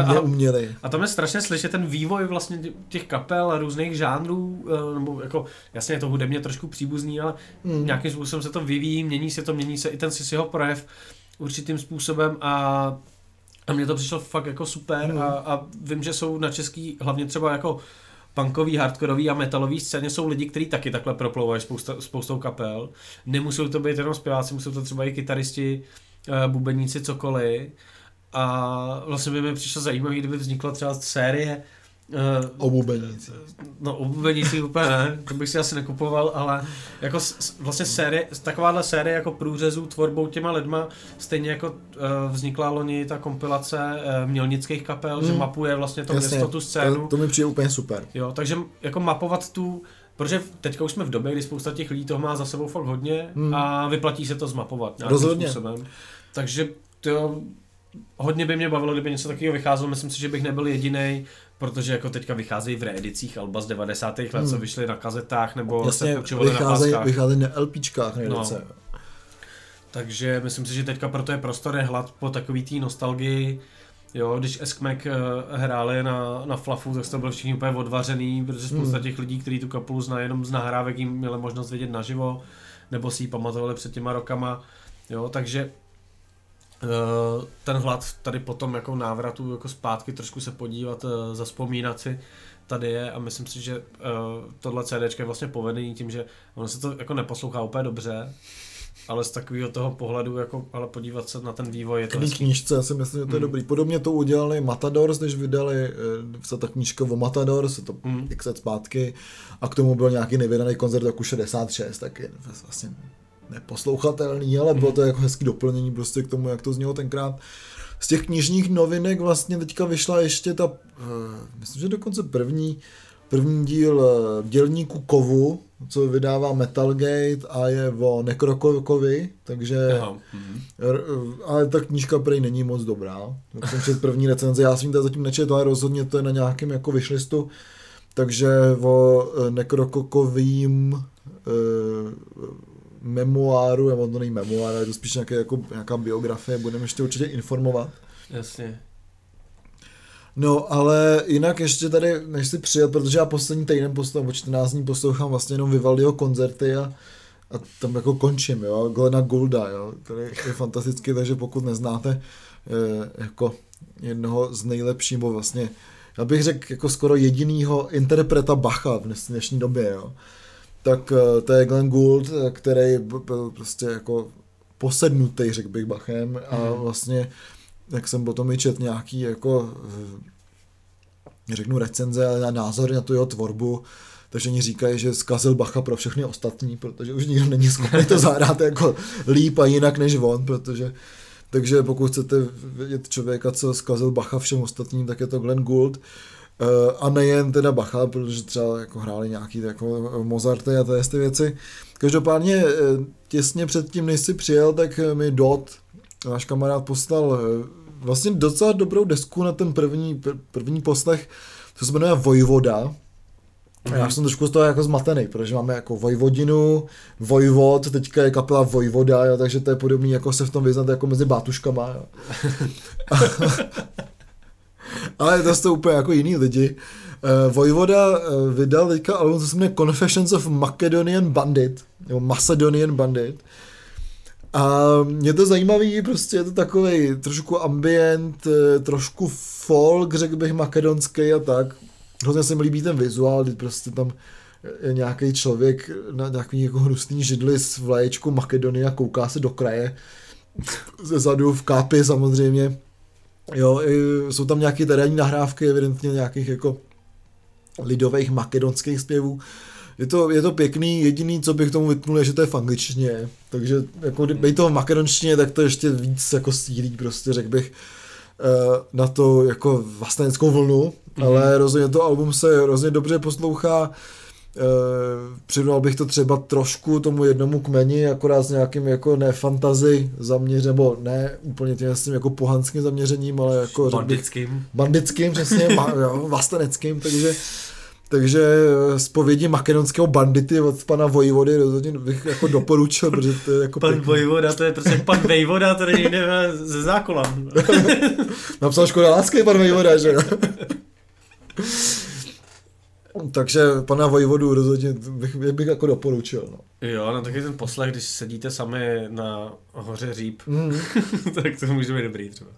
a- tam je strašně slyšet ten vývoj vlastně tě- těch kapel a různých žánrů, eh, nebo jako, jasně je to hudebně trošku příbuzný, ale Hmm. nějakým způsobem se to vyvíjí, mění se to, mění se i ten Sisiho projev určitým způsobem a, a mně to přišlo fakt jako super Hmm. a, a vím, že jsou na český, hlavně třeba jako punkový, hardkorový a metalový scéně jsou lidi, kteří taky takhle proplouvají spousta, spoustou kapel. Nemusí to být jenom zpěváci, musí to třeba i kytaristi, eh, bubeníci, cokoliv. A vlastně by mi přišlo zajímavé, kdyby vznikla třeba série eh, Obubeníci. No, obubenící úplně ne, to bych si asi nekupoval, ale jako s, vlastně série, takováhle série jako průřezů tvorbou těma lidma, stejně jako uh, vznikla loni ta kompilace uh, mělnických kapel, hmm. že Hmm. mapuje vlastně to Jasně, město, tu scénu. To, to mi přijde úplně super. Jo, takže jako mapovat tu, protože teďka už jsme v době, kdy spousta těch lidí toho má za sebou fakt hodně Hmm. a vyplatí se to zmapovat nějakým Rozhodně. způsobem. Takže to hodně by mě bavilo, kdyby něco takového vycházelo, myslím si, že bych nebyl jediný, protože jako teďka vycházejí v reedicích Alba z 90. let, Hmm. co vyšly na kazetách nebo Jasně, se půjčovaly na vycházejí, vycházejí na LPčkách. No. Takže myslím si, že teďka proto je prostor je hlad po takový té nostalgii. Jo, když Eskmek eh, hráli na, na Flafu, tak to bylo všichni úplně odvařený, protože spousta Hmm. těch lidí, kteří tu kapelu zná jenom z nahrávek, jim měli možnost vidět naživo, nebo si ji pamatovali před těma rokama. Jo, takže ten hlad tady potom jako návratu jako zpátky trošku se podívat, eh, zaspomínat si tady je a myslím si, že uh, tohle CD je vlastně povedený tím, že ono se to jako neposlouchá úplně dobře, ale z takového toho pohledu, jako, ale podívat se na ten vývoj je to K hezký. knížce já si myslím, že to je Hmm. dobrý. Podobně to udělali Matadors, když vydali eh, se ta knížka o Matadors, to Hmm. x let zpátky, a k tomu byl nějaký nevydaný koncert roku 66, tak je vlastně neposlouchatelný, ale bylo to jako hezký doplnění prostě k tomu, jak to znělo tenkrát. Z těch knižních novinek vlastně teďka vyšla ještě ta, eh, myslím, že dokonce první, první díl eh, dělníku Kovu, co vydává Metalgate a je o Nekrokovi, takže Aha. Mhm. R- ale ta knížka prej není moc dobrá. Tak jsem četl první recenze, já jsem to zatím nečetl, ale rozhodně to je na nějakém jako vyšlistu. Takže o eh, nekrokokovým eh, memoáru, nebo to není memoár, ale je to spíš nějaké, jako, nějaká biografie, budeme ještě určitě informovat. Jasně. No, ale jinak ještě tady, než si přijet, protože já poslední týden poslouchám, o 14 dní poslouchám vlastně jenom Vivaldiho koncerty a, a tam jako končím, jo, Glena Goulda, jo, který je fantastický, takže pokud neznáte e, jako jednoho z nejlepších, nebo vlastně, já bych řekl jako skoro jedinýho interpreta Bacha v dnešní době, jo, tak e, to je Glenn Gould, který byl prostě jako posednutý, řekl bych Bachem a mhm. vlastně jak jsem potom i čet nějaký jako eh, řeknu recenze, ale názory na tu jeho tvorbu, takže oni říkají, že zkazil Bacha pro všechny ostatní, protože už nikdo není schopný to zahrát jako líp a jinak než on, protože takže pokud chcete vidět člověka, co zkazil Bacha všem ostatním, tak je to Glenn Gould. Eh, a nejen teda Bacha, protože třeba jako hráli nějaký jako Mozarty a ty věci. Každopádně eh, těsně předtím, než jsi přijel, tak mi Dot, váš kamarád, poslal vlastně docela dobrou desku na ten první, pr- první poslech, to se jmenuje Vojvoda. Mm-hmm. Já jsem trošku z toho jako zmatený, protože máme jako Vojvodinu, Vojvod, teďka je kapela Vojvoda, jo, takže to je podobný jako se v tom vyznat jako mezi bátuškama. Jo. Ale to jsou úplně jako jiný lidi. Uh, Vojvoda uh, vydal teďka album, co se jmenuje Confessions of Macedonian Bandit, nebo Macedonian Bandit. A je to zajímavý, prostě je to takový trošku ambient, eh, trošku folk, řekl bych, makedonský a tak. Hrozně se mi líbí ten vizuál, kdy prostě tam nějaký člověk na nějaký jako hnusný židli s vlaječkou Makedonie a kouká se do kraje. Ze zadu v kápi samozřejmě. Jo, jsou tam nějaké terénní nahrávky, evidentně nějakých jako lidových makedonských zpěvů je to, je to pěkný, jediný, co bych tomu vytknul, je, že to je v angličtině, takže jako kdyby to v makedonštině, tak to ještě víc jako sílí, prostě řekl bych, eh, na to jako vlasteneckou vlnu, mm-hmm. ale rozhodně to album se hrozně dobře poslouchá, přirovnal bych to třeba trošku tomu jednomu kmeni, akorát s nějakým jako ne fantazy zaměřením, nebo ne úplně tím jasným jako pohanským zaměřením, ale jako bandickým. Bandickým, přesně, ma, jo, vlasteneckým, takže takže zpovědi makedonského bandity od pana Vojvody rozhodně bych jako doporučil, protože to je jako Pan pěkný. Vojvoda, to je prostě pan Vejvoda, to není ze zákola. Napsal škoda lásky pan Vejvoda, že jo? Takže pana Vojvodu rozhodně bych, bych jako doporučil. No. Jo, no taky ten poslech, když sedíte sami na hoře Říp, mm. tak to může být dobrý třeba.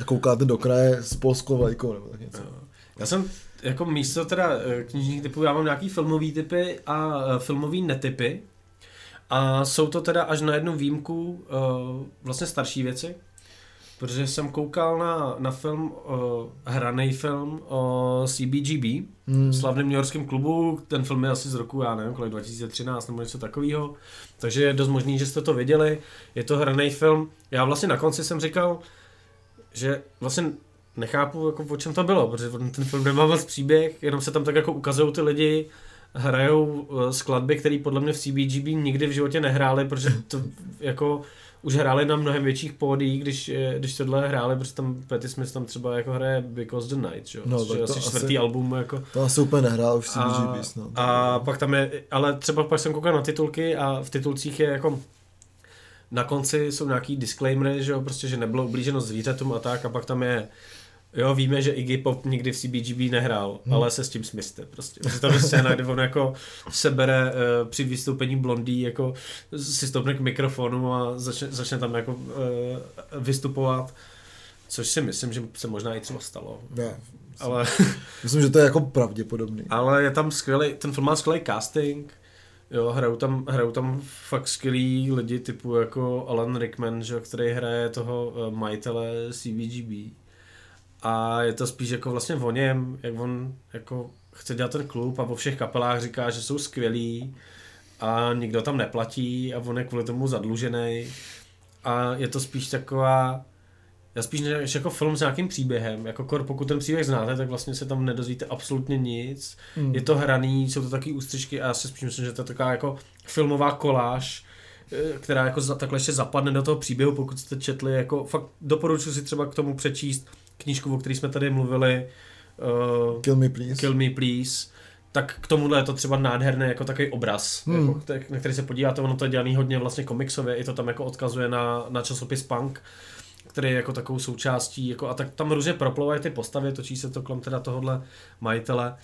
A koukáte do kraje s polskou vlajkou nebo tak něco. Jo. Já jsem jako místo teda eh, knižních typů, já mám nějaký filmový typy a eh, filmový netypy. A jsou to teda až na jednu výjimku uh, vlastně starší věci. Protože jsem koukal na, na film, uh, hraný film o CBGB, hmm. slavném New Yorkském klubu. Ten film je asi z roku, já nevím, kolik 2013 nebo něco takového. Takže je dost možný, že jste to viděli. Je to hraný film. Já vlastně na konci jsem říkal, že vlastně nechápu, jako, o čem to bylo, protože ten film nemá moc příběh, jenom se tam tak jako ukazují ty lidi, hrajou eh, skladby, které podle mě v CBGB nikdy v životě nehráli, protože to jako už hráli na mnohem větších pódiích, když, eh, když tohle hráli, protože tam Petty Smith tam třeba jako hraje Because the Night, že? No, tak asi čtvrtý asi, album. Jako. To asi úplně nehrál už CBGB a, snad. A pak tam je, ale třeba pak jsem koukal na titulky a v titulcích je jako na konci jsou nějaký disclaimery, že jo, prostě, že nebylo ublíženo zvířatům a tak a pak tam je Jo, víme, že Iggy Pop nikdy v CBGB nehrál, hmm. ale se s tím smyste prostě. Tam je scéna, kde on jako sebere uh, při vystoupení blondý, jako si stoupne k mikrofonu a začne, začne tam jako uh, vystupovat. Což si myslím, že se možná i třeba stalo. Ne, ale... myslím, že to je jako pravděpodobný. Ale je tam skvělý, ten film má skvělý casting, Jo, hrajou tam, hrajou tam fakt skvělí lidi typu jako Alan Rickman, že, který hraje toho uh, majitele CBGB. A je to spíš jako vlastně o něm, jak on jako chce dělat ten klub a vo všech kapelách říká, že jsou skvělí a nikdo tam neplatí a on je kvůli tomu zadlužený. A je to spíš taková, já spíš než jako film s nějakým příběhem, jako kor, pokud ten příběh znáte, tak vlastně se tam nedozvíte absolutně nic. Hmm. Je to hraný, jsou to taky ústřičky a já si spíš myslím, že to je taková jako filmová koláž, eh, která jako za, takhle ještě zapadne do toho příběhu, pokud jste četli, jako fakt doporučuji si třeba k tomu přečíst knížku, o které jsme tady mluvili. Uh, Kill Me Please. Kill Me Please. Tak k tomuhle je to třeba nádherný jako takový obraz, hmm. jako, na který se podíváte, ono to je dělaný hodně vlastně komiksově, i to tam jako odkazuje na, na časopis Punk. který je jako takovou součástí, jako, a tak tam různě proplouvají ty postavy, točí se to kolem teda tohohle majitele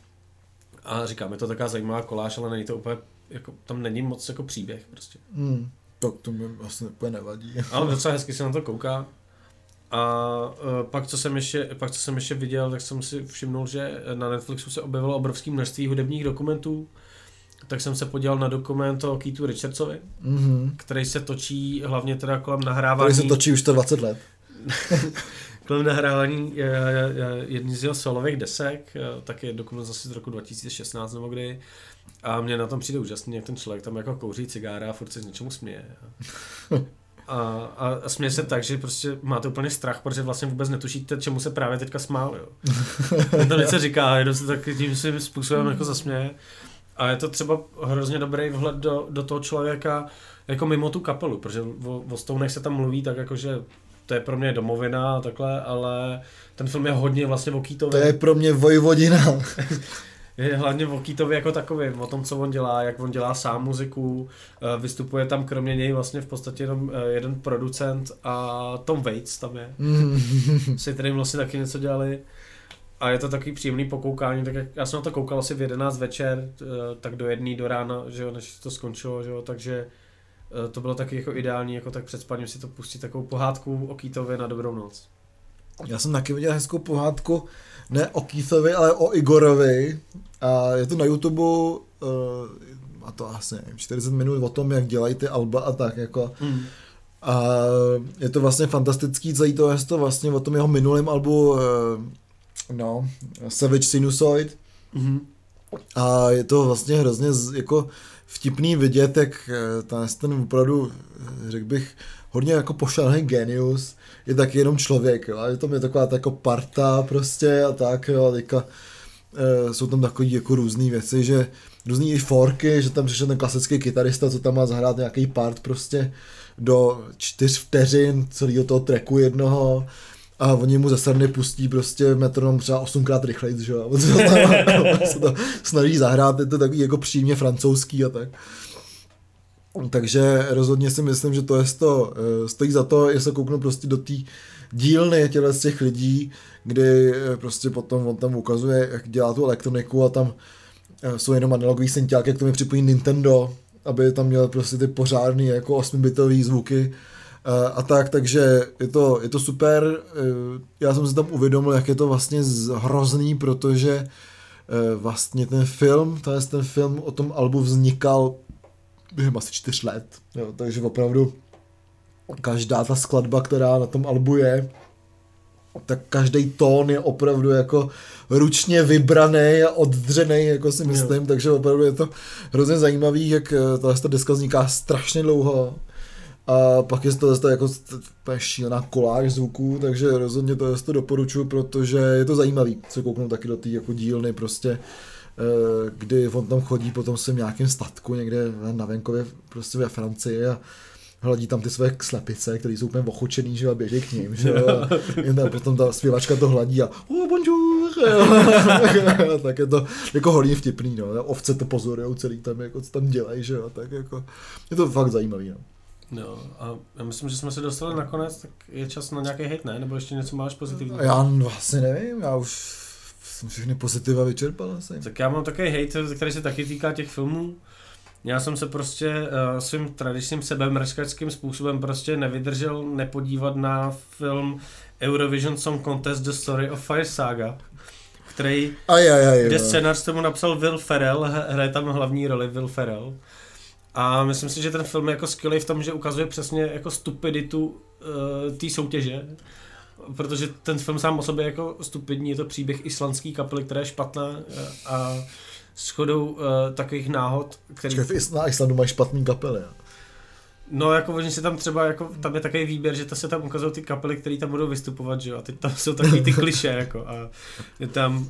a říkám, je to taková zajímavá koláž, ale není to úplně, jako, tam není moc jako příběh prostě. Hmm. Tak to mi vlastně úplně nevadí. Ale docela hezky se na to kouká. A uh, pak, co jsem ještě, pak, co jsem ještě viděl, tak jsem si všimnul, že na Netflixu se objevilo obrovské množství hudebních dokumentů. Tak jsem se podíval na dokument o Keithu Richardsovi, Mm-hmm. který se točí hlavně teda kolem nahrávání... Tady se točí už to 20 let. kolem nahrávání je, je, je jedný z jeho solových desek, tak je dokument zase z roku 2016 nebo kdy. A mně na tom přijde úžasný, jak ten člověk tam jako kouří cigára a furt se z něčemu směje. A, a, směje se tak, že prostě máte úplně strach, protože vlastně vůbec netušíte, čemu se právě teďka smál. Jo. On to něco říká, jenom se tak tím svým způsobem jako zasměje. A je to třeba hrozně dobrý vhled do, do toho člověka jako mimo tu kapelu, protože o, o Stonech se tam mluví tak jako, že to je pro mě domovina a takhle, ale ten film je hodně vlastně o Keitovi. To je pro mě Vojvodina. Je hlavně o Keitovi jako takovým, o tom, co on dělá, jak on dělá sám muziku, eh, vystupuje tam kromě něj vlastně v podstatě jenom eh, jeden producent a Tom Waits tam je, Mm. si kterým vlastně taky něco dělali. A je to takový příjemný pokoukání, tak jak já jsem na to koukal asi v 11 večer, eh, tak do jedné do rána, že jo, než to skončilo, že jo, takže to bylo taky jako ideální, jako tak před spaním si to pustit takovou pohádku o Keitovi na dobrou noc. Já jsem taky viděl hezkou pohádku, ne o Keithovi, ale o Igorovi. A je to na YouTube, uh, a to asi nevím, 40 minut o tom, jak dělají ty alba a tak jako. Mm. A je to vlastně fantastický, celý to je to vlastně o tom jeho minulém albu, uh, no, Savage Sinusoid. Mm-hmm. A je to vlastně hrozně z- jako vtipný vidět, jak eh, ten, ten opravdu, řekl bych, hodně jako pošalený genius, je taky jenom člověk, jo, a je to mě taková ta jako parta prostě a tak, jo, a teďka e, jsou tam takový jako různé věci, že různý i forky, že tam přišel ten klasický kytarista, co tam má zahrát nějaký part prostě do čtyř vteřin celého toho tracku jednoho a oni mu strany pustí prostě metronom třeba osmkrát rychleji, že jo, tam, se to snaží zahrát, je to takový jako přímě francouzský a tak. Takže rozhodně si myslím, že to je to, eh, stojí za to, jestli kouknu prostě do té dílny těle z těch lidí, kdy eh, prostě potom on tam ukazuje, jak dělá tu elektroniku a tam eh, jsou jenom analogový synťáky, jak to mi připojí Nintendo, aby tam měl prostě ty pořádný jako 8-bitový zvuky a tak, takže je to, je to super. Já jsem si tam uvědomil, jak je to vlastně hrozný, protože vlastně ten film, je ten film o tom albu vznikal během asi čtyř let, jo, takže opravdu každá ta skladba, která na tom albu je, tak každý tón je opravdu jako ručně vybraný a oddřený, jako si myslím, takže opravdu je to hrozně zajímavý, jak eh, tahle ta deska vzniká strašně dlouho. A pak je to zase jako šílená koláž zvuků, takže rozhodně to, to doporučuji, protože je to zajímavý se kouknout taky do té jako dílny prostě, eh, kdy on tam chodí potom svým nějakým statku někde na venkově prostě ve Francii a hladí tam ty své slepice, které jsou úplně ochočený, že jo, a běží k ním, že jo, a tam potom ta zpěvačka to hladí a oh, bonjour, jo. tak je to jako hodně vtipný, no, ovce to pozorujou celý tam, jako co tam dělají, že jo, tak jako, je to fakt zajímavý, no. Jo, a já myslím, že jsme se dostali nakonec, tak je čas na nějaký hate, ne? Nebo ještě něco máš pozitivního? Já vlastně nevím, já už jsem všechny pozitiva vyčerpal asi. Tak já mám takový hate, který se taky týká těch filmů. Já jsem se prostě uh, svým tradičním sebemrskačským způsobem prostě nevydržel nepodívat na film Eurovision Song Contest The Story of Fire Saga, který, Aj, aj, aj, kde scénář tomu napsal Will Ferrell, hraje tam hlavní roli Will Ferrell. A myslím si, že ten film je jako skvělý v tom, že ukazuje přesně jako stupiditu uh, té soutěže. Protože ten film sám o sobě jako stupidní, je to příběh islandské kapely, která je špatná eh, a shodou uh, takových náhod, který... Is- na Islandu mají špatný kapely. jo. No, jako oni si tam třeba, jako, tam je takový výběr, že to se tam ukazují ty kapely, které tam budou vystupovat, že jo, a teď tam jsou takový ty kliše, jako, a je tam uh,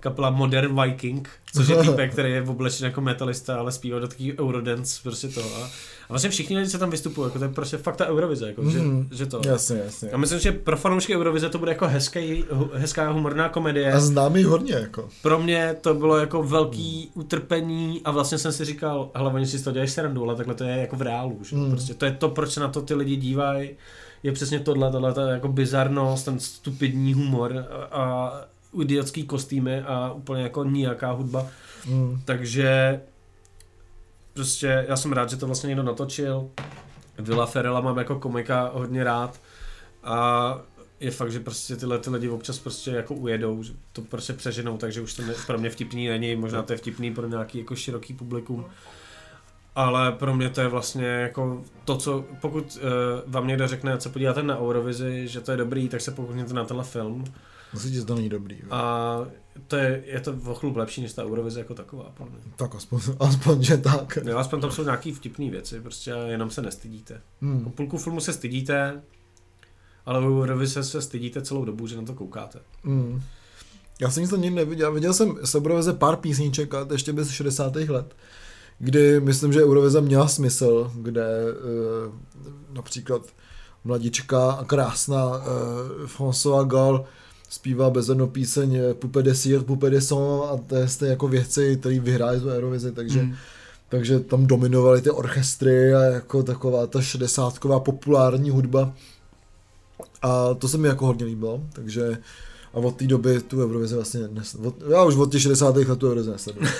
kapela Modern Viking, což je týpek, který je oblečen jako metalista, ale zpívá do takový Eurodance, prostě to, a, a vlastně všichni lidi, co tam vystupují, jako to je prostě fakt ta Eurovize, jako, že, Mhm. že to. Jasně, jasně. A myslím, že pro fanoušky Eurovize to bude jako hezký, hezká humorná komedie. A znám jich hodně, jako. Pro mě to bylo jako velký utrpení a vlastně jsem si říkal, oni si toho dělají srandu, ale takhle to je jako v reálu, že? Hmm. Prostě to je to, proč se na to ty lidi dívají. je přesně tohle, tohle ta jako bizarnost, ten stupidní humor a, a idiotský kostýmy a úplně jako nijaká hudba. Mm. Takže prostě já jsem rád, že to vlastně někdo natočil. Villa Ferrella mám jako komika hodně rád a je fakt, že prostě tyhle ty lidi občas prostě jako ujedou, že to prostě přeženou, takže už to ne, pro mě vtipný není, možná to je vtipný pro nějaký jako široký publikum. Ale pro mě to je vlastně jako to, co, pokud uh, vám někdo řekne, se podíváte na Eurovizi, že to je dobrý, tak se pokusněte na tenhle film. Musí že to není dobrý. A to je, je to o chlup lepší než ta Eurovize jako taková, podle mě. Tak aspoň, aspoň, že tak. Jo, aspoň tam jsou nějaký vtipné věci, prostě jenom se nestydíte. Po Hmm. půlku filmu se stydíte, ale u Eurovize se stydíte celou dobu, že na to koukáte. Hmm. Já jsem nic to nikdy neviděl. Viděl jsem z Euroveze pár písniček, ale ještě bez 60. let, kdy myslím, že Euroveze měla smysl, kde uh, například mladička a krásná uh, François Gall zpívá bezedno píseň eh, Poupe de cire, Poupe de son a to je stejně jako věci, které vyhrály tu Eurovizi, takže Hmm. takže tam dominovaly ty orchestry a jako taková ta šedesátková populární hudba. A to se mi jako hodně líbilo, takže a od té doby tu Eurovizi vlastně nes, od, já už od těch 60. let tu Eurovizi nesleduju.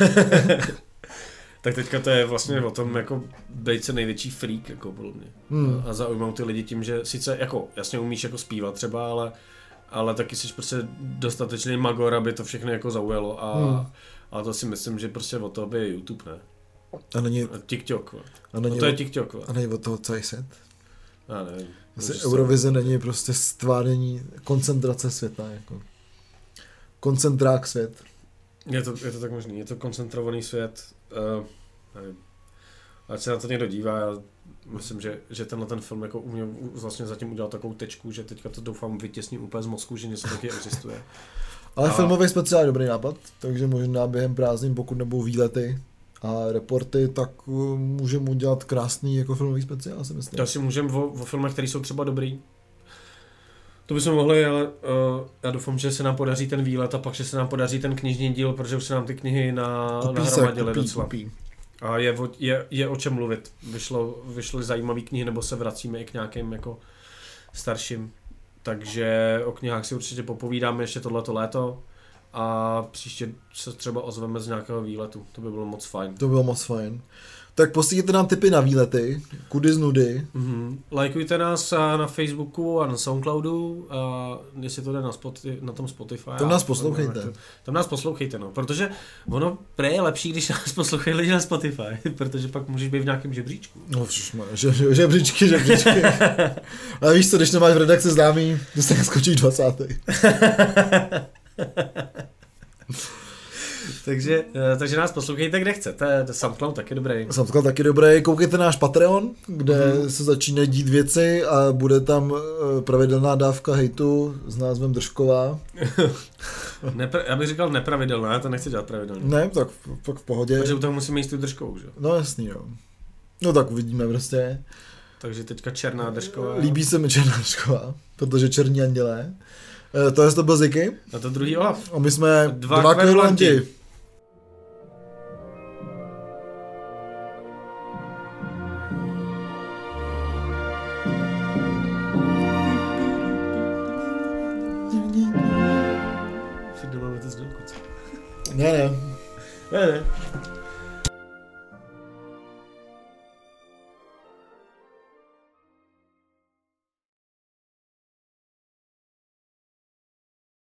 Tak teďka to je vlastně o tom jako být se největší freak, jako podle mě. Hmm. A zaujmout ty lidi tím, že sice jako jasně umíš jako zpívat třeba, ale, ale taky jsi prostě dostatečný magor, aby to všechno jako zaujalo. A, Hmm. a to si myslím, že prostě o to by je YouTube, ne? A není, A TikTok, vole. a No není, to je TikTok, a není od toho celý svět. Já nevím. Asi Eurovize není prostě stváření koncentrace světa, jako koncentrák svět. Je to, je to tak možný, je to koncentrovaný svět. Uh, nevím. Ať se na to někdo dívá, já myslím, že, že tenhle ten film jako uměl vlastně zatím udělal takovou tečku, že teďka to doufám vytěsním úplně z mozku, že něco taky existuje. Ale A- filmový speciál je dobrý nápad, takže možná během prázdnin, pokud nebudou výlety a reporty, tak uh, můžeme udělat krásný jako filmový speciál, si myslím. To si můžeme o, o filmech, které jsou třeba dobrý. To bychom mohli, ale uh, já doufám, že se nám podaří ten výlet a pak, že se nám podaří ten knižní díl, protože už se nám ty knihy na, Kupí se, nahromadily kupí, docela. kupí. A je, o- je, je o čem mluvit. Vyšlo, vyšly zajímavé knihy, nebo se vracíme i k nějakým jako starším. Takže o knihách si určitě popovídáme ještě tohleto léto a příště se třeba ozveme z nějakého výletu. To by bylo moc fajn. To bylo moc fajn. Tak posílíte nám tipy na výlety, kudy z nudy. Mm-hmm. Lajkujte nás a na Facebooku a na Soundcloudu, a jestli to jde na, Spotify, na tom Spotify. Tam nás poslouchejte. Tam nás poslouchejte, no, protože ono pre je lepší, když nás poslouchají lidi na Spotify, protože pak můžeš být v nějakém žebříčku. No, všušmane, že, že, žebříčky, žebříčky. Ale víš co, když nemáš v redakci známý, se skočíš 20. takže, eh, takže nás poslouchejte, kde chcete. To SoundCloud taky dobrý. Samstka taky dobrý. Koukejte náš Patreon, kde Mhm. se začínají dít věci a bude tam eh, pravidelná dávka hejtu s názvem Držková. Nepra- já bych říkal nepravidelná, já to nechci dělat pravidelně. Ne, tak pak v pohodě. Protože u toho musíme jíst tu držkou, že? No jasný, jo. No tak uvidíme prostě. Takže teďka černá držková. Líbí se mi Černá Držková, protože černí andělé. Eh, To je to byl Ziky. A to druhý Olaf. A my jsme Dva dva, kverulanti. Ne, ne. Ne, ne.